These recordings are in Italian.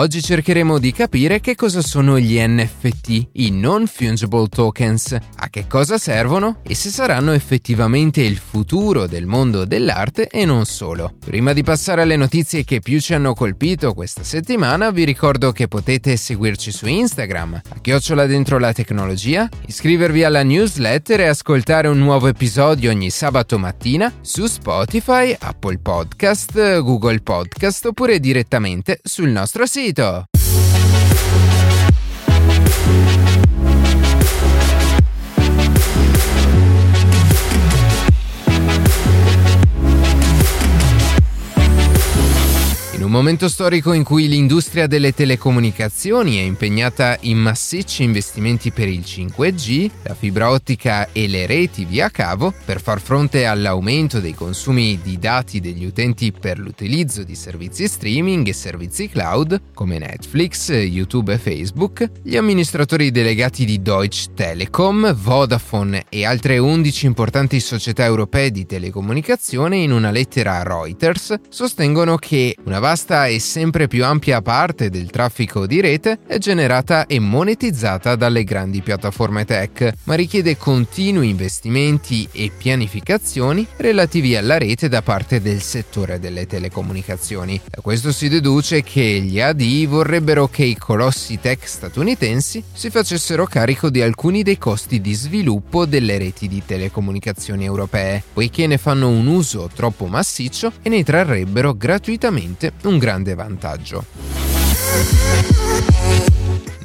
Oggi cercheremo di capire che cosa sono gli NFT, i non fungible tokens, a che cosa servono e se saranno effettivamente il futuro del mondo dell'arte e non solo. Prima di passare alle notizie che più ci hanno colpito questa settimana, vi ricordo che potete seguirci su Instagram, a chiocciola dentro la tecnologia, iscrivervi alla newsletter e ascoltare un nuovo episodio ogni sabato mattina su Spotify, Apple Podcast, Google Podcast oppure direttamente sul nostro sito Later sito. un momento storico in cui l'industria delle telecomunicazioni è impegnata in massicci investimenti per il 5G, la fibra ottica e le reti via cavo per far fronte all'aumento dei consumi di dati degli utenti per l'utilizzo di servizi streaming e servizi cloud come Netflix, YouTube e Facebook, gli amministratori delegati di Deutsche Telekom, Vodafone e altre 11 importanti società europee di telecomunicazione in una lettera a Reuters sostengono che una vasta e sempre più ampia parte del traffico di rete è generata e monetizzata dalle grandi piattaforme tech, ma richiede continui investimenti e pianificazioni relativi alla rete da parte del settore delle telecomunicazioni. Da questo si deduce che gli AD vorrebbero che i colossi tech statunitensi si facessero carico di alcuni dei costi di sviluppo delle reti di telecomunicazioni europee, poiché ne fanno un uso troppo massiccio e ne trarrebbero gratuitamente un grande vantaggio.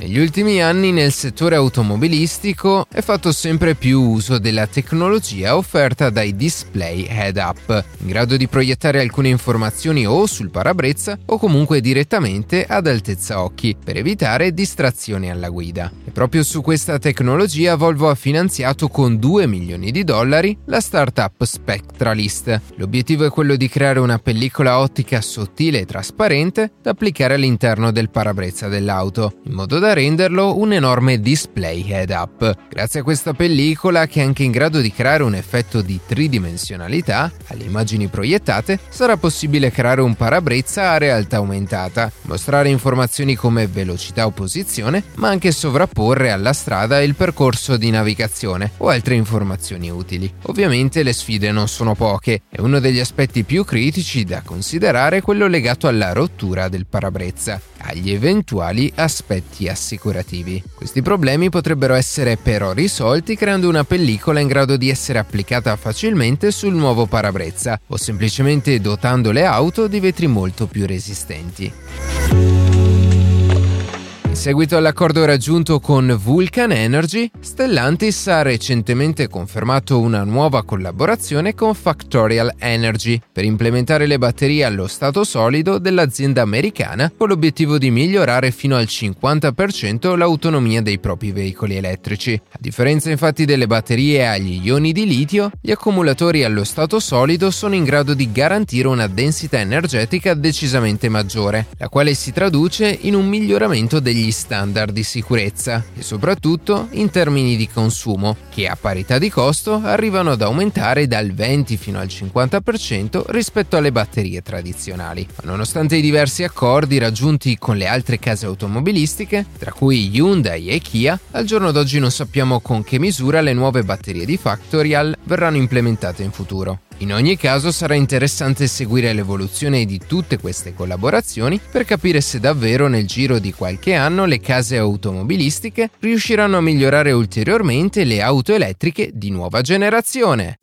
Negli ultimi anni nel settore automobilistico è fatto sempre più uso della tecnologia offerta dai display head-up, in grado di proiettare alcune informazioni o sul parabrezza o comunque direttamente ad altezza occhi, per evitare distrazioni alla guida. E proprio su questa tecnologia Volvo ha finanziato con 2 milioni di dollari la startup Spectralist. L'obiettivo è quello di creare una pellicola ottica sottile e trasparente da applicare all'interno del parabrezza dell'auto, in modo da renderlo un enorme display head-up. Grazie a questa pellicola, che è anche in grado di creare un effetto di tridimensionalità alle immagini proiettate, sarà possibile creare un parabrezza a realtà aumentata, mostrare informazioni come velocità o posizione, ma anche sovrapporre alla strada il percorso di navigazione o altre informazioni utili. Ovviamente le sfide non sono poche e uno degli aspetti più critici da considerare è quello legato alla rottura del parabrezza, agli eventuali aspetti assicurativi. Questi problemi potrebbero essere però risolti creando una pellicola in grado di essere applicata facilmente sul nuovo parabrezza o semplicemente dotando le auto di vetri molto più resistenti. In seguito all'accordo raggiunto con Vulcan Energy, Stellantis ha recentemente confermato una nuova collaborazione con Factorial Energy per implementare le batterie allo stato solido dell'azienda americana con l'obiettivo di migliorare fino al 50% l'autonomia dei propri veicoli elettrici. A differenza infatti delle batterie agli ioni di litio, gli accumulatori allo stato solido sono in grado di garantire una densità energetica decisamente maggiore, la quale si traduce in un miglioramento degli degli standard di sicurezza e soprattutto in termini di consumo, che a parità di costo arrivano ad aumentare dal 20 fino al 50% rispetto alle batterie tradizionali. Ma nonostante i diversi accordi raggiunti con le altre case automobilistiche, tra cui Hyundai e Kia, al giorno d'oggi non sappiamo con che misura le nuove batterie di Factorial verranno implementate in futuro. In ogni caso sarà interessante seguire l'evoluzione di tutte queste collaborazioni per capire se davvero nel giro di qualche anno le case automobilistiche riusciranno a migliorare ulteriormente le auto elettriche di nuova generazione.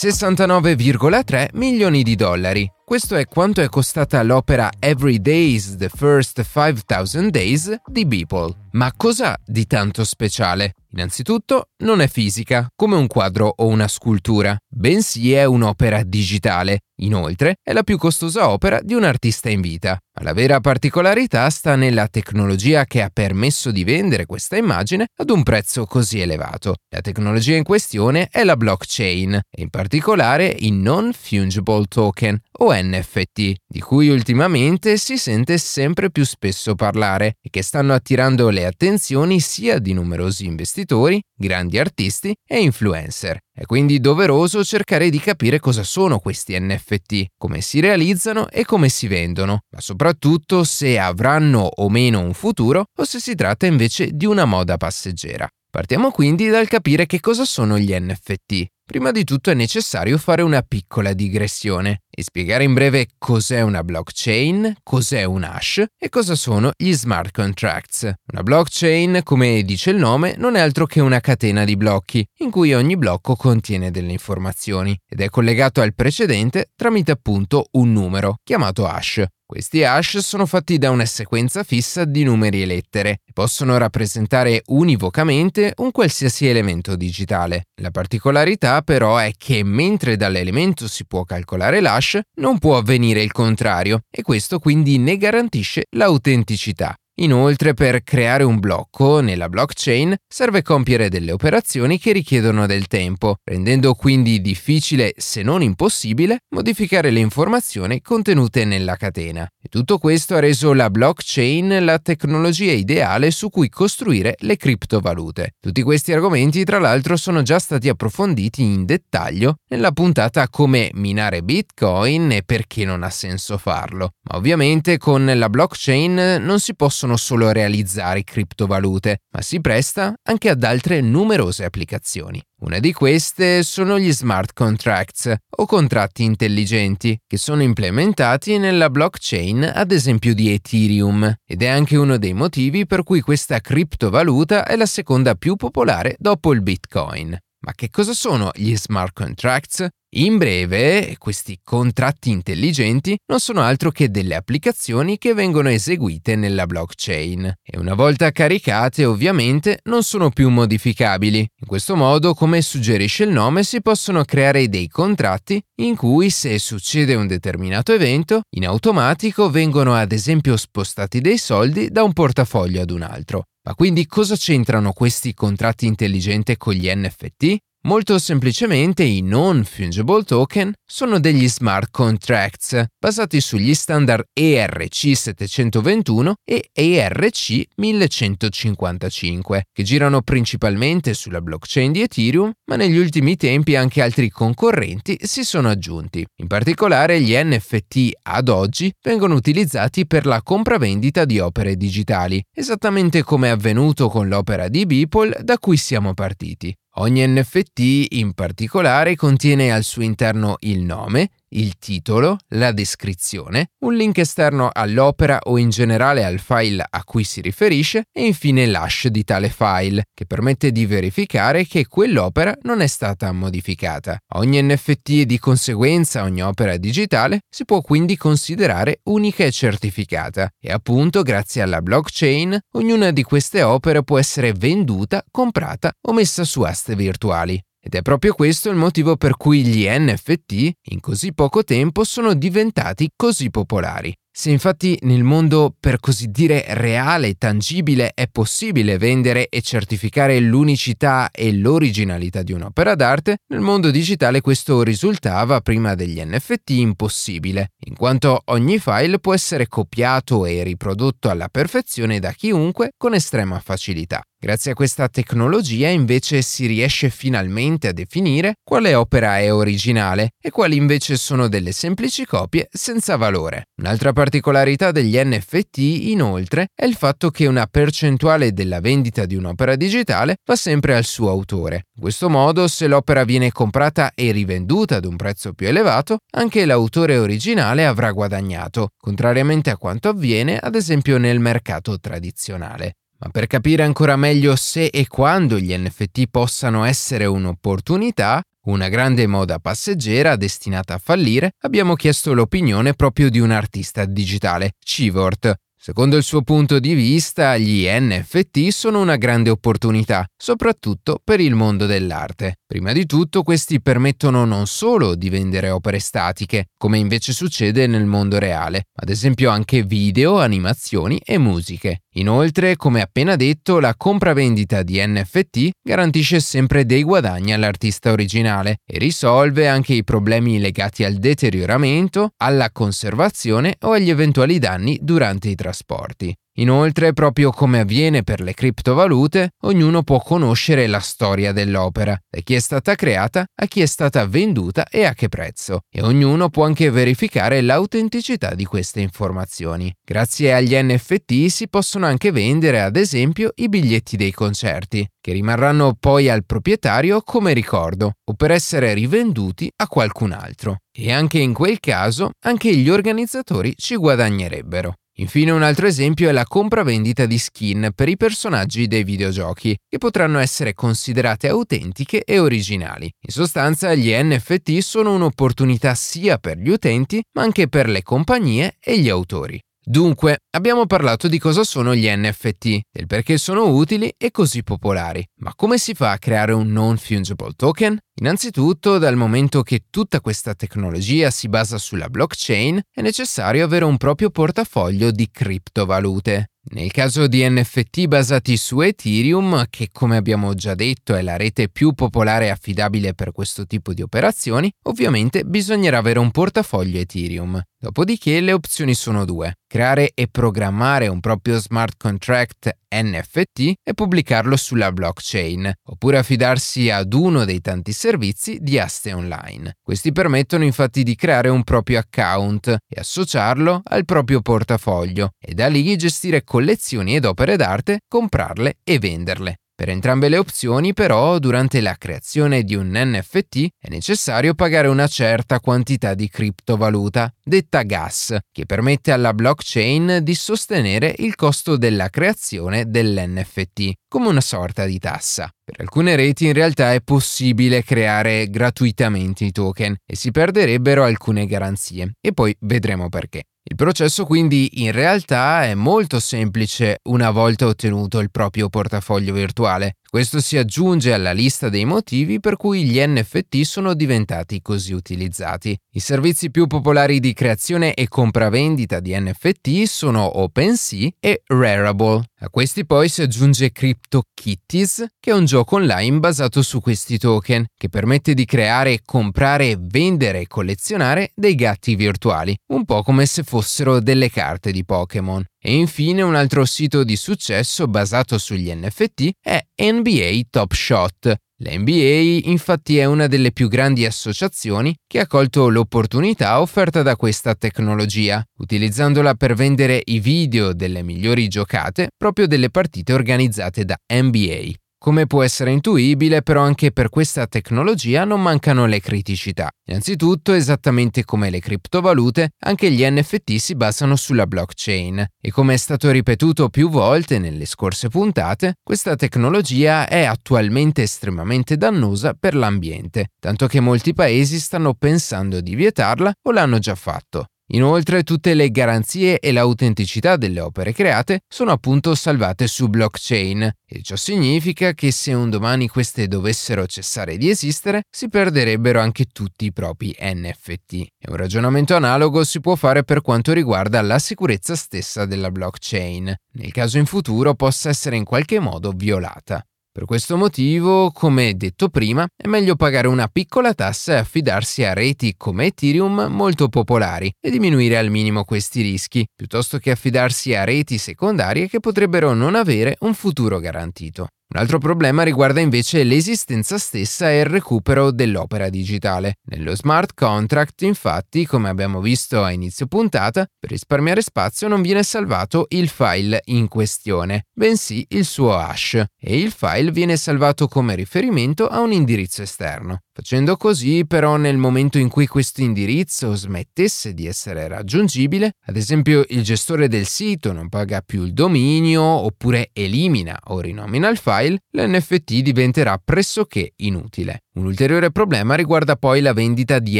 69,3 milioni di dollari. Questo è quanto è costata l'opera Every Day's The First 5000 Days di Beeple. Ma cos'ha di tanto speciale? Innanzitutto non è fisica, come un quadro o una scultura, bensì è un'opera digitale, Inoltre, è la più costosa opera di un artista in vita. Ma la vera particolarità sta nella tecnologia che ha permesso di vendere questa immagine ad un prezzo così elevato. La tecnologia in questione è la blockchain e in particolare i non-fungible token o NFT, di cui ultimamente si sente sempre più spesso parlare e che stanno attirando le attenzioni sia di numerosi investitori, grandi artisti e influencer. È quindi doveroso cercare di capire cosa sono questi NFT, come si realizzano e come si vendono, ma soprattutto se avranno o meno un futuro o se si tratta invece di una moda passeggera. Partiamo quindi dal capire che cosa sono gli NFT. Prima di tutto è necessario fare una piccola digressione e spiegare in breve cos'è una blockchain, cos'è un hash e cosa sono gli smart contracts. Una blockchain, come dice il nome, non è altro che una catena di blocchi, in cui ogni blocco contiene delle informazioni ed è collegato al precedente tramite appunto un numero, chiamato hash. Questi hash sono fatti da una sequenza fissa di numeri e lettere e possono rappresentare univocamente un qualsiasi elemento digitale. La particolarità però è che mentre dall'elemento si può calcolare l'hash, non può avvenire il contrario e questo quindi ne garantisce l'autenticità. Inoltre, per creare un blocco nella blockchain serve compiere delle operazioni che richiedono del tempo, rendendo quindi difficile, se non impossibile, modificare le informazioni contenute nella catena. E tutto questo ha reso la blockchain la tecnologia ideale su cui costruire le criptovalute. Tutti questi argomenti, tra l'altro, sono già stati approfonditi in dettaglio nella puntata come minare Bitcoin e perché non ha senso farlo. Ma ovviamente con la blockchain non si possono possono solo realizzare criptovalute, ma si presta anche ad altre numerose applicazioni. Una di queste sono gli smart contracts o contratti intelligenti, che sono implementati nella blockchain ad esempio di Ethereum, ed è anche uno dei motivi per cui questa criptovaluta è la seconda più popolare dopo il Bitcoin. Ma che cosa sono gli smart contracts? In breve, questi contratti intelligenti non sono altro che delle applicazioni che vengono eseguite nella blockchain e una volta caricate ovviamente non sono più modificabili. In questo modo, come suggerisce il nome, si possono creare dei contratti in cui se succede un determinato evento, in automatico vengono ad esempio spostati dei soldi da un portafoglio ad un altro. Ma quindi cosa c'entrano questi contratti intelligenti con gli NFT? Molto semplicemente i non fungible token sono degli smart contracts basati sugli standard ERC 721 e ERC 1155 che girano principalmente sulla blockchain di Ethereum, ma negli ultimi tempi anche altri concorrenti si sono aggiunti. In particolare gli NFT ad oggi vengono utilizzati per la compravendita di opere digitali, esattamente come è avvenuto con l'opera di Beeple da cui siamo partiti. Ogni NFT in particolare contiene al suo interno il nome, il titolo, la descrizione, un link esterno all'opera o in generale al file a cui si riferisce e infine l'hash di tale file, che permette di verificare che quell'opera non è stata modificata. Ogni NFT e di conseguenza ogni opera digitale si può quindi considerare unica e certificata e appunto grazie alla blockchain ognuna di queste opere può essere venduta, comprata o messa su aste virtuali. Ed è proprio questo il motivo per cui gli NFT in così poco tempo sono diventati così popolari. Se infatti nel mondo per così dire reale e tangibile è possibile vendere e certificare l'unicità e l'originalità di un'opera d'arte, nel mondo digitale questo risultava prima degli NFT impossibile, in quanto ogni file può essere copiato e riprodotto alla perfezione da chiunque con estrema facilità. Grazie a questa tecnologia invece si riesce finalmente a definire quale opera è originale e quali invece sono delle semplici copie senza valore. Un'altra particolarità degli NFT inoltre è il fatto che una percentuale della vendita di un'opera digitale va sempre al suo autore. In questo modo se l'opera viene comprata e rivenduta ad un prezzo più elevato, anche l'autore originale avrà guadagnato, contrariamente a quanto avviene ad esempio nel mercato tradizionale. Ma per capire ancora meglio se e quando gli NFT possano essere un'opportunità, una grande moda passeggera destinata a fallire, abbiamo chiesto l'opinione proprio di un artista digitale, Chivort, Secondo il suo punto di vista, gli NFT sono una grande opportunità, soprattutto per il mondo dell'arte. Prima di tutto, questi permettono non solo di vendere opere statiche, come invece succede nel mondo reale, ad esempio anche video, animazioni e musiche. Inoltre, come appena detto, la compravendita di NFT garantisce sempre dei guadagni all'artista originale e risolve anche i problemi legati al deterioramento, alla conservazione o agli eventuali danni durante i trasporti. Inoltre, proprio come avviene per le criptovalute, ognuno può conoscere la storia dell'opera, da chi è stata creata a chi è stata venduta e a che prezzo, e ognuno può anche verificare l'autenticità di queste informazioni. Grazie agli NFT si possono anche vendere, ad esempio, i biglietti dei concerti, che rimarranno poi al proprietario come ricordo o per essere rivenduti a qualcun altro. E anche in quel caso, anche gli organizzatori ci guadagnerebbero. Infine un altro esempio è la compravendita di skin per i personaggi dei videogiochi, che potranno essere considerate autentiche e originali. In sostanza gli NFT sono un'opportunità sia per gli utenti, ma anche per le compagnie e gli autori. Dunque, abbiamo parlato di cosa sono gli NFT, del perché sono utili e così popolari. Ma come si fa a creare un non fungible token? Innanzitutto, dal momento che tutta questa tecnologia si basa sulla blockchain, è necessario avere un proprio portafoglio di criptovalute. Nel caso di NFT basati su Ethereum, che come abbiamo già detto è la rete più popolare e affidabile per questo tipo di operazioni, ovviamente bisognerà avere un portafoglio Ethereum. Dopodiché le opzioni sono due, creare e programmare un proprio smart contract NFT e pubblicarlo sulla blockchain, oppure affidarsi ad uno dei tanti servizi di aste online. Questi permettono infatti di creare un proprio account e associarlo al proprio portafoglio e da lì gestire collezioni ed opere d'arte, comprarle e venderle. Per entrambe le opzioni, però, durante la creazione di un NFT è necessario pagare una certa quantità di criptovaluta, detta gas, che permette alla blockchain di sostenere il costo della creazione dell'NFT, come una sorta di tassa. Per alcune reti in realtà è possibile creare gratuitamente i token e si perderebbero alcune garanzie, e poi vedremo perché. Il processo quindi in realtà è molto semplice una volta ottenuto il proprio portafoglio virtuale. Questo si aggiunge alla lista dei motivi per cui gli NFT sono diventati così utilizzati. I servizi più popolari di creazione e compravendita di NFT sono OpenSea e Rarible. A questi poi si aggiunge CryptoKitties, che è un gioco online basato su questi token, che permette di creare, comprare, vendere e collezionare dei gatti virtuali, un po' come se fossero delle carte di Pokémon. E infine un altro sito di successo basato sugli NFT è NBA Top Shot. La NBA infatti è una delle più grandi associazioni che ha colto l'opportunità offerta da questa tecnologia, utilizzandola per vendere i video delle migliori giocate proprio delle partite organizzate da NBA. Come può essere intuibile, però anche per questa tecnologia non mancano le criticità. Innanzitutto, esattamente come le criptovalute, anche gli NFT si basano sulla blockchain e come è stato ripetuto più volte nelle scorse puntate, questa tecnologia è attualmente estremamente dannosa per l'ambiente, tanto che molti paesi stanno pensando di vietarla o l'hanno già fatto. Inoltre tutte le garanzie e l'autenticità delle opere create sono appunto salvate su blockchain e ciò significa che se un domani queste dovessero cessare di esistere si perderebbero anche tutti i propri NFT. E un ragionamento analogo si può fare per quanto riguarda la sicurezza stessa della blockchain, nel caso in futuro possa essere in qualche modo violata. Per questo motivo, come detto prima, è meglio pagare una piccola tassa e affidarsi a reti come Ethereum molto popolari e diminuire al minimo questi rischi, piuttosto che affidarsi a reti secondarie che potrebbero non avere un futuro garantito. Un altro problema riguarda invece l'esistenza stessa e il recupero dell'opera digitale. Nello smart contract, infatti, come abbiamo visto a inizio puntata, per risparmiare spazio non viene salvato il file in questione, bensì il suo hash, e il file viene salvato come riferimento a un indirizzo esterno. Facendo così, però, nel momento in cui questo indirizzo smettesse di essere raggiungibile, ad esempio il gestore del sito non paga più il dominio oppure elimina o rinomina il file, l'NFT diventerà pressoché inutile. Un ulteriore problema riguarda poi la vendita di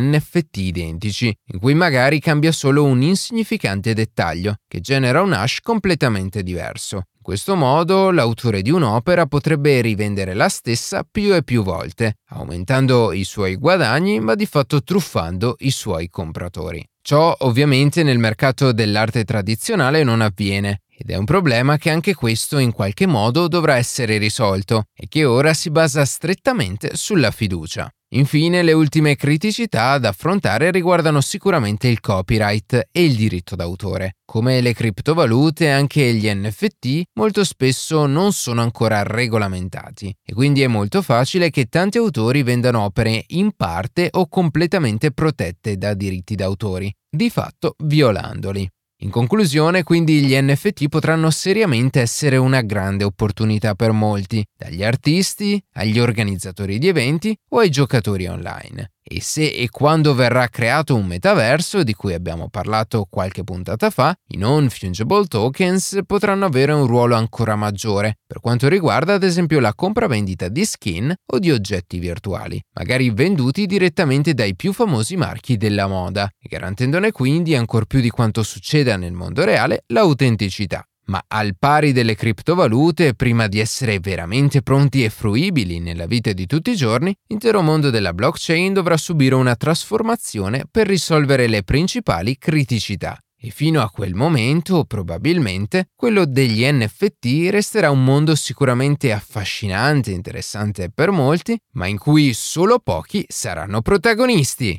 NFT identici, in cui magari cambia solo un insignificante dettaglio, che genera un hash completamente diverso. In questo modo l'autore di un'opera potrebbe rivendere la stessa più e più volte, aumentando i suoi guadagni ma di fatto truffando i suoi compratori. Ciò ovviamente nel mercato dell'arte tradizionale non avviene ed è un problema che anche questo in qualche modo dovrà essere risolto e che ora si basa strettamente sulla fiducia. Infine, le ultime criticità da affrontare riguardano sicuramente il copyright e il diritto d'autore. Come le criptovalute, anche gli NFT molto spesso non sono ancora regolamentati e quindi è molto facile che tanti autori vendano opere in parte o completamente protette da diritti d'autori, di fatto violandoli. In conclusione, quindi, gli NFT potranno seriamente essere una grande opportunità per molti, dagli artisti agli organizzatori di eventi o ai giocatori online e se e quando verrà creato un metaverso di cui abbiamo parlato qualche puntata fa, i non fungible tokens potranno avere un ruolo ancora maggiore per quanto riguarda ad esempio la compravendita di skin o di oggetti virtuali, magari venduti direttamente dai più famosi marchi della moda, garantendone quindi ancor più di quanto succeda nel mondo reale l'autenticità ma al pari delle criptovalute, prima di essere veramente pronti e fruibili nella vita di tutti i giorni, l'intero mondo della blockchain dovrà subire una trasformazione per risolvere le principali criticità. E fino a quel momento, probabilmente, quello degli NFT resterà un mondo sicuramente affascinante e interessante per molti, ma in cui solo pochi saranno protagonisti.